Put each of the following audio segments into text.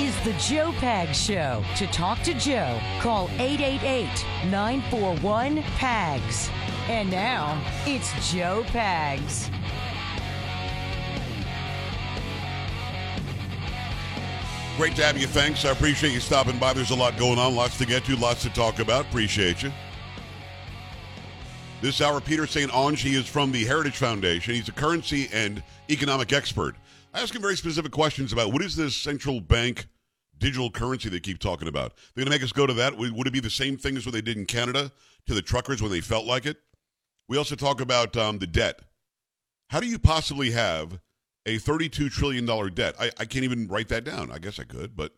is the Joe Pag Show. To talk to Joe, call 888 941 PAGS. And now, it's Joe Pags. Great to have you. Thanks. I appreciate you stopping by. There's a lot going on, lots to get to, lots to talk about. Appreciate you. This hour, Peter St. Onge, he is from the Heritage Foundation. He's a currency and economic expert. I ask him very specific questions about what is this central bank digital currency they keep talking about. They're going to make us go to that. Would it be the same thing as what they did in Canada to the truckers when they felt like it? We also talk about um, the debt. How do you possibly have a $32 trillion debt. I, I can't even write that down. I guess I could, but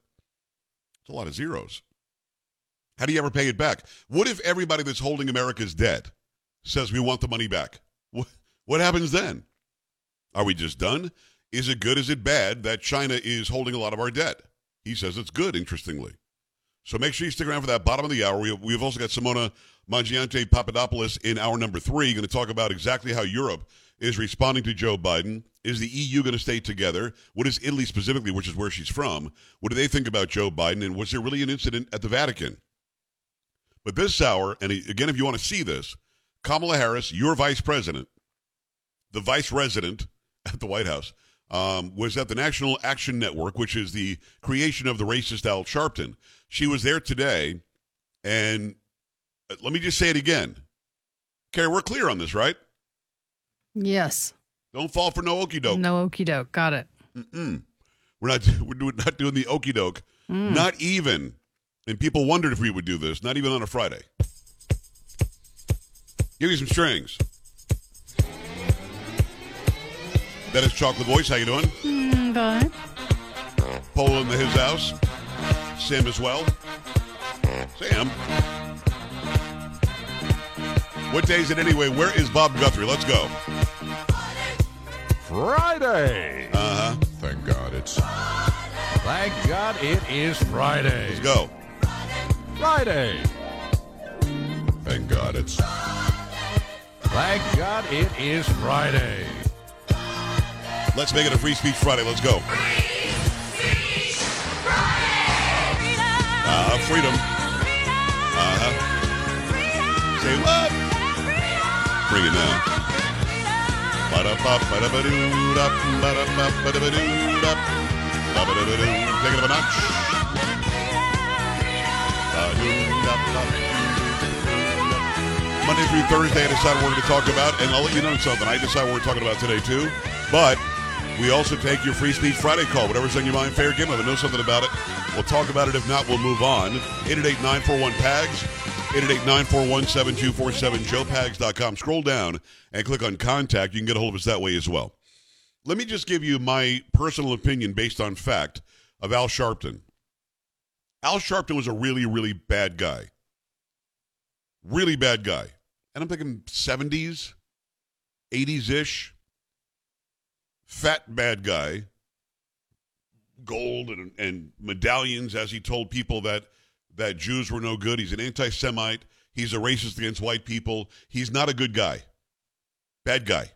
it's a lot of zeros. How do you ever pay it back? What if everybody that's holding America's debt says we want the money back? What, what happens then? Are we just done? Is it good? Is it bad that China is holding a lot of our debt? He says it's good, interestingly. So make sure you stick around for that bottom of the hour. We have, we've also got Simona Mangiante Papadopoulos in hour number three, going to talk about exactly how Europe is responding to Joe Biden. Is the EU going to stay together? What is Italy specifically, which is where she's from? What do they think about Joe Biden? And was there really an incident at the Vatican? But this hour, and again, if you want to see this, Kamala Harris, your vice president, the vice resident at the White House, um, was at the National Action Network, which is the creation of the racist Al Sharpton. She was there today, and uh, let me just say it again. Carrie, we're clear on this, right? Yes. Don't fall for no okey doke. No okey doke. Got it. Mm-mm. We're not we're doing, not doing the okey doke. Mm. Not even. And people wondered if we would do this. Not even on a Friday. Give me some strings. That is Chocolate Voice. How you doing? Mm, fine. Polo in the his house. Sam as well. Sam. What day is it anyway? Where is Bob Guthrie? Let's go. Friday. Uh huh. Thank God it's. Thank God it is Friday. Let's go. Friday. Thank God it's. Thank God it is Friday. Let's make it a Free Speech Friday. Let's go. Uh, freedom. Uh huh. Say what? Bring it now. Take it up a notch. Monday through Thursday, I decide what we're going to talk about, and I'll let you know something. I decide what we're talking about today, too. But we also take your Free Speech Friday call. Whatever's on your mind, fair game. If I know something about it, we'll talk about it. If not, we'll move on. 888-941-PAGS, 888-941-7247, joepags.com. Scroll down and click on contact. You can get a hold of us that way as well. Let me just give you my personal opinion based on fact of Al Sharpton. Al Sharpton was a really, really bad guy. Really bad guy. And I'm thinking 70s, 80s ish. Fat bad guy. Gold and, and medallions as he told people that, that Jews were no good. He's an anti Semite. He's a racist against white people. He's not a good guy. Bad guy.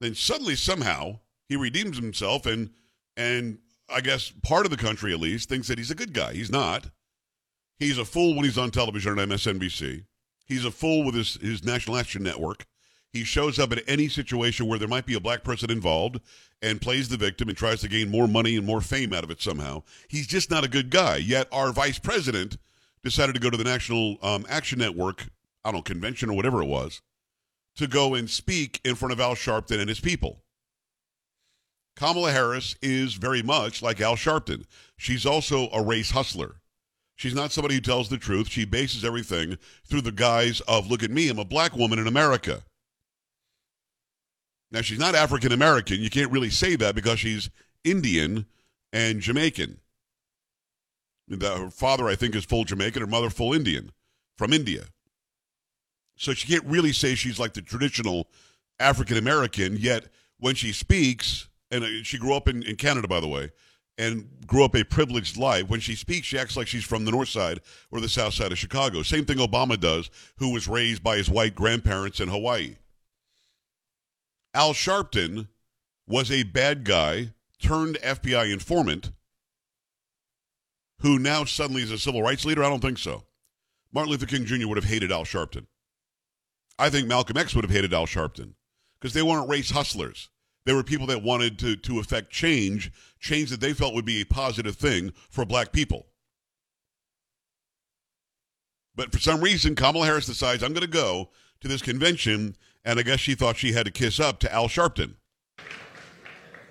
Then suddenly, somehow, he redeems himself and and I guess part of the country at least thinks that he's a good guy. He's not. He's a fool when he's on television on MSNBC. He's a fool with his, his National Action Network. He shows up in any situation where there might be a black person involved and plays the victim and tries to gain more money and more fame out of it somehow. He's just not a good guy. Yet our vice president decided to go to the National um, Action Network, I don't know, convention or whatever it was, to go and speak in front of Al Sharpton and his people. Kamala Harris is very much like Al Sharpton. She's also a race hustler. She's not somebody who tells the truth. She bases everything through the guise of, look at me, I'm a black woman in America. Now, she's not African American. You can't really say that because she's Indian and Jamaican. Her father, I think, is full Jamaican, her mother, full Indian from India. So she can't really say she's like the traditional African American, yet when she speaks, and uh, she grew up in, in Canada, by the way, and grew up a privileged life. When she speaks, she acts like she's from the north side or the south side of Chicago. Same thing Obama does, who was raised by his white grandparents in Hawaii. Al Sharpton was a bad guy turned FBI informant who now suddenly is a civil rights leader? I don't think so. Martin Luther King Jr. would have hated Al Sharpton. I think Malcolm X would have hated Al Sharpton because they weren't race hustlers. They were people that wanted to, to effect change, change that they felt would be a positive thing for black people. But for some reason, Kamala Harris decides, I'm going to go to this convention, and I guess she thought she had to kiss up to Al Sharpton.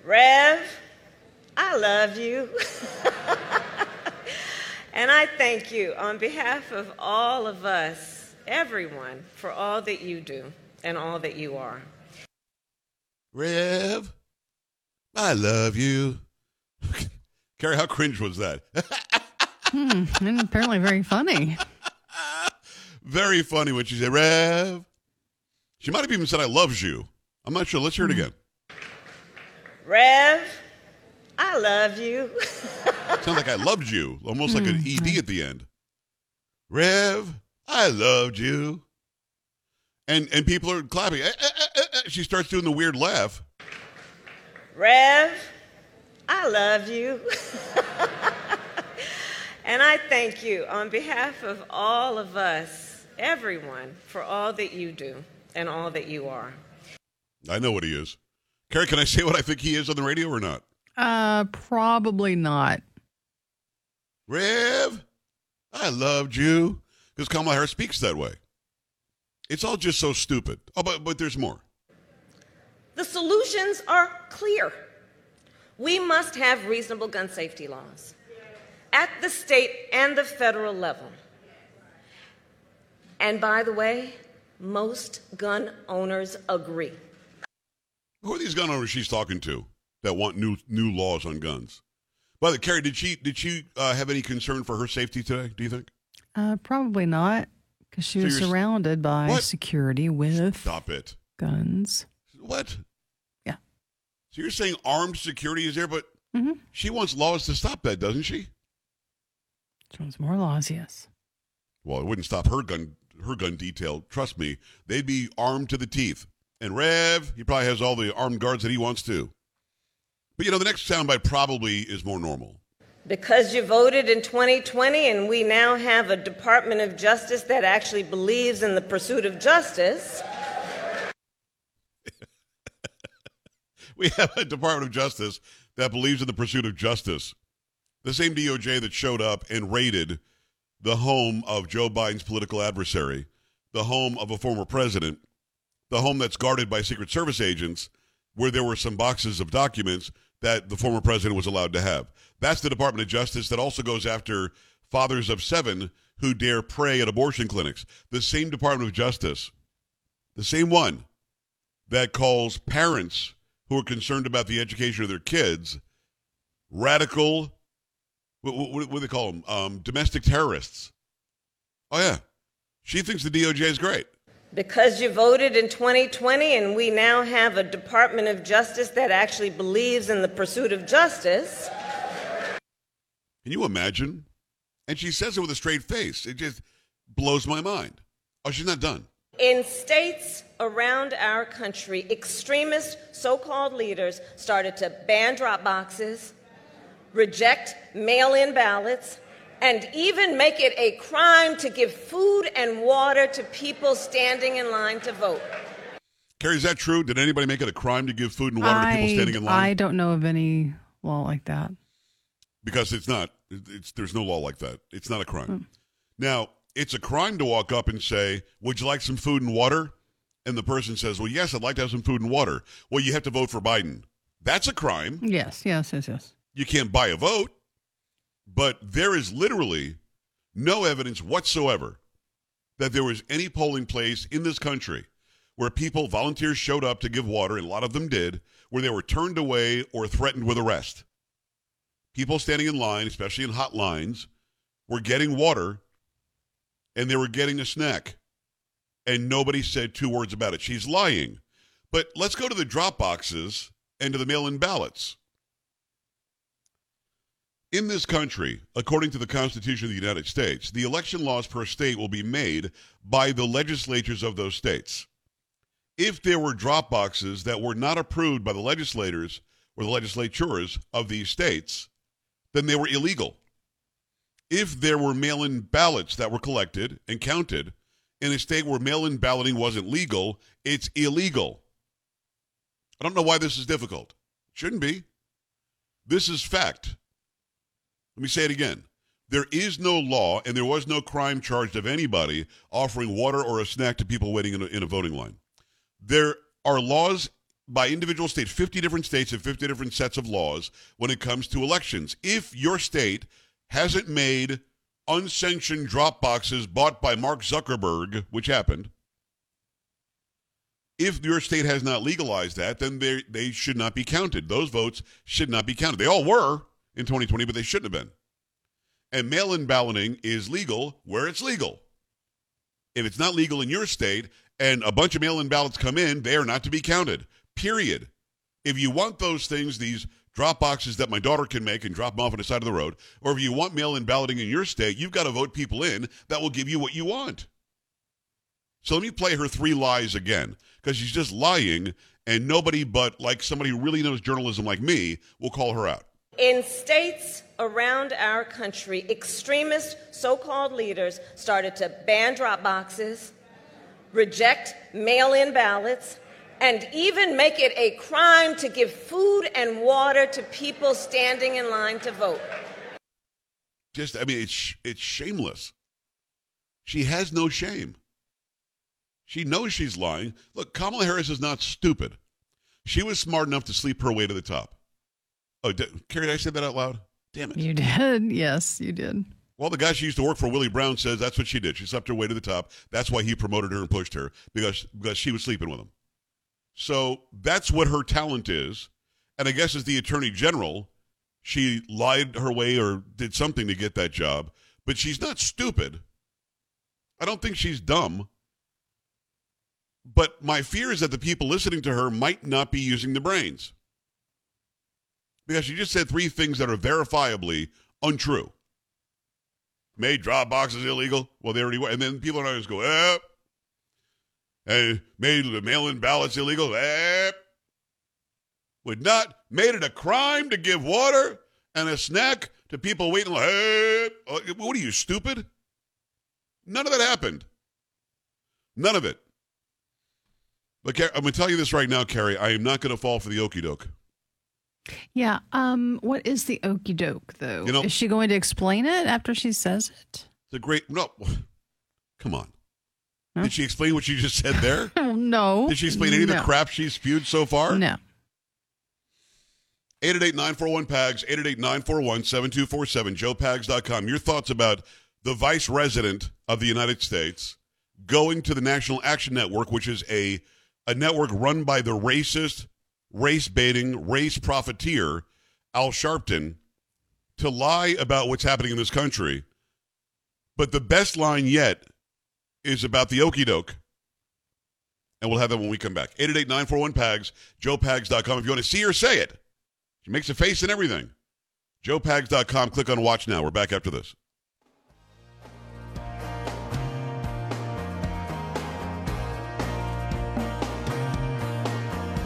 Rev, I love you. and I thank you on behalf of all of us, everyone, for all that you do and all that you are. Rev, I love you. Carrie, how cringe was that? Hmm, and apparently very funny. Very funny when she said, Rev. She might have even said, I loves you. I'm not sure. Let's hear it again. Rev, I love you. Sounds like I loved you, almost like an ED at the end. Rev, I loved you. And and people are clapping. Eh, eh, eh, eh, eh. She starts doing the weird laugh. Rev, I love you. and I thank you on behalf of all of us, everyone, for all that you do and all that you are. I know what he is. Carrie, can I say what I think he is on the radio or not? Uh, probably not. Rev, I loved you. Because Kamala Harris speaks that way. It's all just so stupid. Oh, but, but there's more. The solutions are clear. We must have reasonable gun safety laws at the state and the federal level. And by the way, most gun owners agree. Who are these gun owners she's talking to that want new new laws on guns? By the way, Carrie, did she did she uh, have any concern for her safety today? Do you think? Uh, probably not, because she So was surrounded by What? security with Stop it. guns. What? Yeah. So you're saying armed security is there, but Mhm. she wants laws to stop that, doesn't she? She wants more laws, yes. Well, it wouldn't stop her gun her gun detail. Trust me, they'd be armed to the teeth. And Rev, he probably has all the armed guards that he wants to. But you know, the next soundbite probably is more normal. Because you voted in 2020 and we now have a Department of Justice that actually believes in the pursuit of justice, We have a Department of Justice that believes in the pursuit of justice. The same DOJ that showed up and raided the home of Joe Biden's political adversary, the home of a former president, the home that's guarded by Secret Service agents, where there were some boxes of documents that the former president was allowed to have. That's the Department of Justice that also goes after fathers of seven who dare pray at abortion clinics. The same Department of Justice, the same one that calls parents who are concerned about the education of their kids radical what, what, what do they call them um, domestic terrorists. Oh yeah. She thinks the doj is great. Because you voted in 2020 and we now have a Department of Justice that actually believes in the pursuit of justice, can you imagine? And she says it with a straight face. It just blows my mind. Oh she's not done. In states around our country, extremist so called leaders started to ban drop boxes, reject mail in ballots, and even make it a crime to give food and water to people standing in line to vote. carrie is that true? Did anybody make it a crime to give food and water to people standing in line? I don't know of any law like that. because it's not it's there's no law like that. It's not a crime. Hmm. Now it's a crime to walk up and say would you like some food and water? And the person says well yes i'd like to have some food and water. Well you have to vote for biden. That's a crime. Yes, yes, yes, yes. You can't buy a vote but there is literally no evidence whatsoever that there was any polling place in this country where people volunteers showed up to give water and a lot of them did where they were turned away or threatened with arrest people standing in line, especially in hot lines, were getting water and they were getting a snack. And nobody said two words about it. She's lying. But let's go to the drop boxes and to the mail in ballots. In this country, according to the Constitution of the United States, the election laws per state will be made by the legislatures of those states. If there were drop boxes that were not approved by the legislators or the legislatures of these states, then they were illegal. if there were mail in ballots that were collected and counted in a state where mail in balloting wasn't legal, it's illegal. I don't know why this is difficult. It Shouldn't be. This is fact. Let me say it again. There is no law, and there was no crime charged of anybody offering water or a snack to people waiting in a, in a voting line. There are laws by individual states, 50 different states have 50 different sets of laws when it comes to elections. If your state hasn't made unsanctioned drop boxes bought by Mark Zuckerberg, which happened, if your state has not legalized that, then they, they should not be counted. Those votes should not be counted. They all were in 2020, but they shouldn't have been. And mail in balloting is legal where it's legal. If it's not legal in your state and a bunch of mail in ballots come in, they are not to be counted. Period. If you want those things, these drop boxes that my daughter can make and drop them off on the side of the road, or if you want mail in balloting in your state, you've got to vote people in that will give you what you want. So let me play her three lies again, because she's just lying, and nobody but like somebody who really knows journalism like me will call her out. In states around our country, extremist so called leaders started to ban drop boxes, reject mail in ballots, and even make it a crime to give food and water to people standing in line to vote. Just, I mean, it's it's shameless. She has no shame. She knows she's lying. Look, Kamala Harris is not stupid. She was smart enough to sleep her way to the top. Oh, did, Carrie, did I say that out loud? Damn it. You did. Yes, you did. Well, the guy she used to work for, Willie Brown, says that's what she did. She slept her way to the top. That's why he promoted her and pushed her because because she was sleeping with him. So that's what her talent is. And I guess as the attorney general, she lied her way or did something to get that job. But she's not stupid. I don't think she's dumb. But my fear is that the people listening to her might not be using the brains. Because she just said three things that are verifiably untrue. Made drop boxes illegal. Well, they already were. And then people are just go, eh, and made the mail-in ballots illegal. Eh, would not made it a crime to give water and a snack to people waiting. Like, Eh, what are you stupid? None of that happened. None of it. But I'm going to tell you this right now, Carrie. I am not going to fall for the okey doke. Yeah. Um. What is the okey doke, though? You know- is she going to explain it after she says it? It's a great no. Come on. Huh? Did she explain what you just said there? No. Did she explain any of the crap she's spewed so far? No. 888-941-PAGS, 888-941-7247, joepags.com. Your thoughts about the vice resident of the United States going to the National Action Network, which is a, a network run by the racist, race-baiting, race profiteer, Al Sharpton, to lie about what's happening in this country. But the best line yet is about the okey doke. And we'll have that when we come back. 888-941-PAGS, joepags.com. If you want to see her say it, she makes a face and everything. JoePags.com. Click on watch now. We're back after this.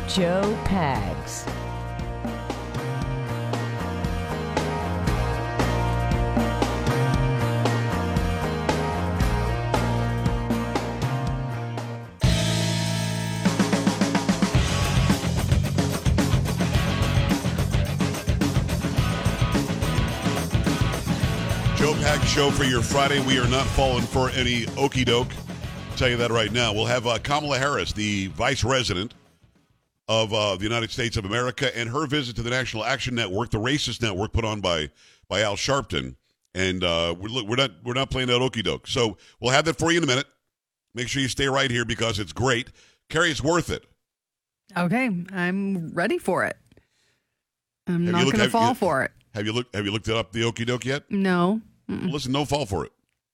Joe Pags. Joe show for your Friday. We are not falling for any okey doke. Tell you that right now. We'll have uh, Kamala Harris, the vice resident of uh, the United States of America, and her visit to the National Action Network, the racist network put on by by Al Sharpton. And uh, we're, we're not we're not playing that okey doke. So we'll have that for you in a minute. Make sure you stay right here because it's great. Carrie, it's worth it. Okay, I'm ready for it. I'm Have not going to fall you- for it. Have you looked Have you looked it up the okey doke yet? No, Listen, don't fall for it.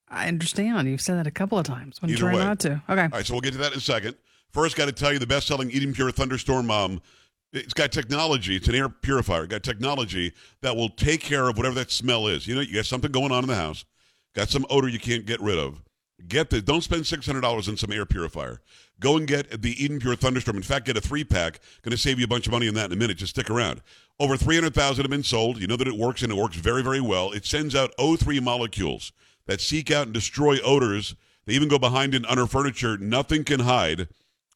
I understand. You've said that a couple of times. I'm trying way. not to. Okay. All right, so we'll get to that in a second. First, got to tell you the best-selling Eden Pure Thunderstorm. Um, it's got technology. It's an air purifier. It's got technology that will take care of whatever that smell is. You know, you got something going on in the house, got some odor you can't get rid of. Get the don't spend six hundred dollars on some air purifier. Go and get the Eden Pure Thunderstorm. In fact, get a three pack. Going to save you a bunch of money on that in a minute. Just stick around. Over three hundred thousand have been sold. You know that it works and it works very very well. It sends out O3 molecules that seek out and destroy odors. They even go behind and under furniture. Nothing can hide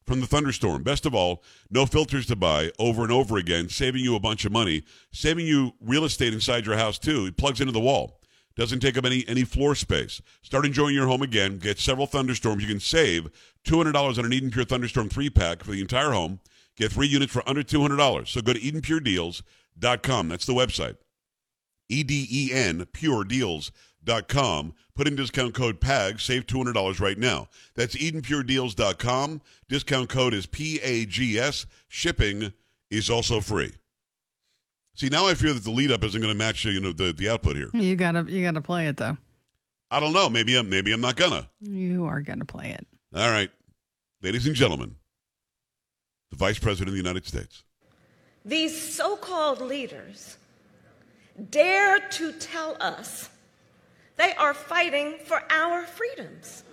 from the thunderstorm. Best of all, no filters to buy over and over again, saving you a bunch of money, saving you real estate inside your house too. It plugs into the wall. Doesn't take up any any floor space. Start enjoying your home again. Get several thunderstorms. You can save $200 on an Eden Pure Thunderstorm 3-pack for the entire home. Get three units for under $200. So go to EdenPureDeals.com. That's the website. E-D-E-N puredeals.com. Put in discount code PAG. Save $200 right now. That's EdenPureDeals.com. Discount code is P-A-G-S. Shipping is also free. See, now I fear that the lead up isn't going to match you know the, the output here. You gotta you gotta play it though. I don't know. Maybe I'm maybe I'm not gonna. You are gonna play it. All right. Ladies and gentlemen, the Vice President of the United States. These so called leaders dare to tell us they are fighting for our freedoms.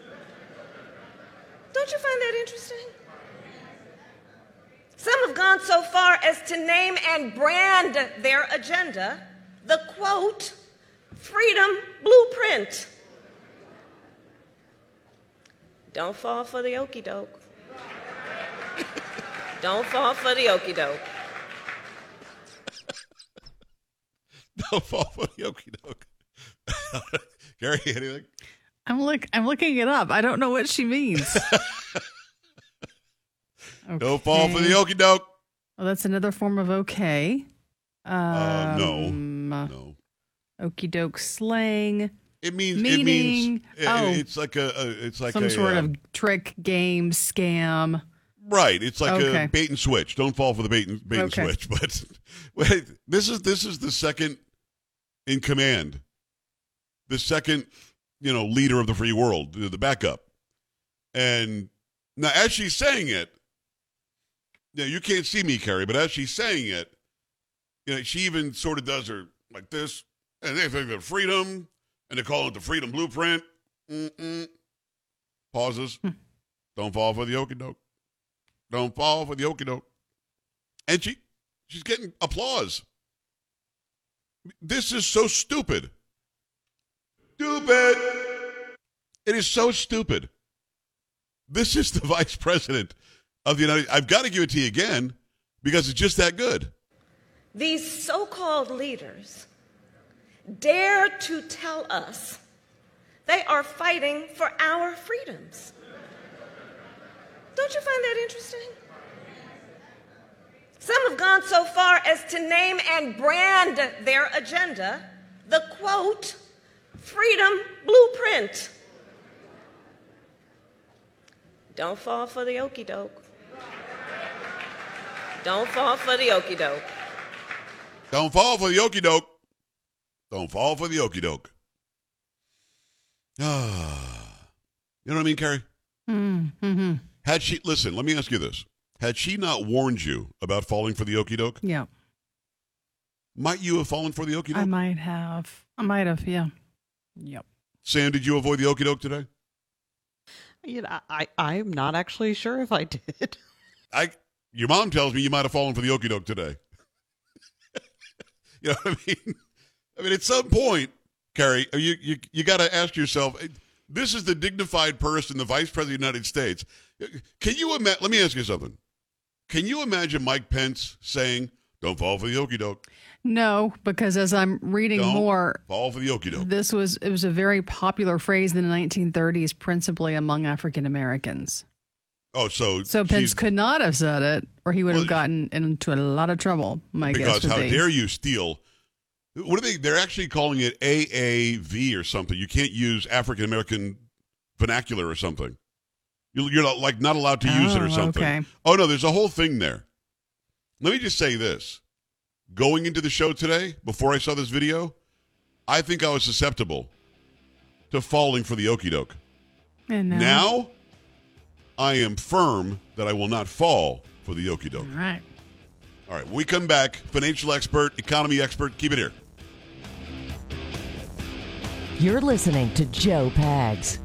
Don't you find that interesting? Some have gone so far as to name and brand their agenda the quote, freedom blueprint. Don't fall for the okey doke. Don't fall for the okey doke. Don't fall for the okey doke. Gary, anything? I'm look I'm looking it up. I don't know what she means. Don't fall for the Okay. okey doke. Oh, that's another form of okay. Um, Uh, no. No. Okey doke slang. It means it Meaning- means it- oh. it's like a, a it's like some a sort uh, of trick, game, scam. right. It's like Okay. a bait and switch. Don't fall for the bait and bait Okay. and switch. But wait, this is this is the second in command, the second you know leader of the free world, the backup, and now as she's saying it, yeah, you can't see me, Carrie, but as she's saying it, you know, she even sort of does her like this, and they think of freedom, and they call it the freedom blueprint. Mm-mm. Pauses. Hmm. Don't fall for the okey doke. Don't fall for the okey doke. And she, she's getting applause. This is so stupid. Stupid. It is so stupid. This is the vice president of the United. I've got to give it to you again because it's just that good. These so called leaders dare to tell us they are fighting for our freedoms. Don't you find that interesting? Some have gone so far as to name and brand their agenda the quote, freedom blueprint. Don't fall for the okey doke. Don't fall for the okey doke. Don't fall for the okey doke. Don't fall for the okey doke. Ah, you know what I mean, Carrie? Mm-hmm. Had she listen? Let me ask you this: Had she not warned you about falling for the okey doke, Yeah, might you have fallen for the okey doke? I might have. I might have. Yeah. Yep. Sam, did you avoid the okey doke today? You know, I I'm not actually sure if I did. I, your mom tells me you might have fallen for the okey doke today. you know what I mean? I mean, at some point, Carrie, uh, you you you got to ask yourself. Uh, this is the dignified person, the vice president of the United States. Uh, can you imagine? Let me ask you something. Can you imagine Mike Pence saying, "Don't fall for the okey doke. No, because as I'm reading Don't more, fall for the okey doke." this was it was a very popular phrase in the 1930s, principally among African Americans. Oh, so So Pence could not have said it, or he would have gotten into a lot of trouble. My guess because would how be. dare you steal? What are they? They're actually calling it AAV or something. You can't use African American vernacular or something. You- You're not, like not allowed to use it or Oh, something. okay. Oh no, there's a whole thing there. Let me just say this: going into the show today, before I saw this video, I think I was susceptible to falling for the okey doke. And now, Now, I am firm that I will not fall for the okey doke. all right. All right, when we come back, financial expert, economy expert, keep it here. You're listening to Joe Pags.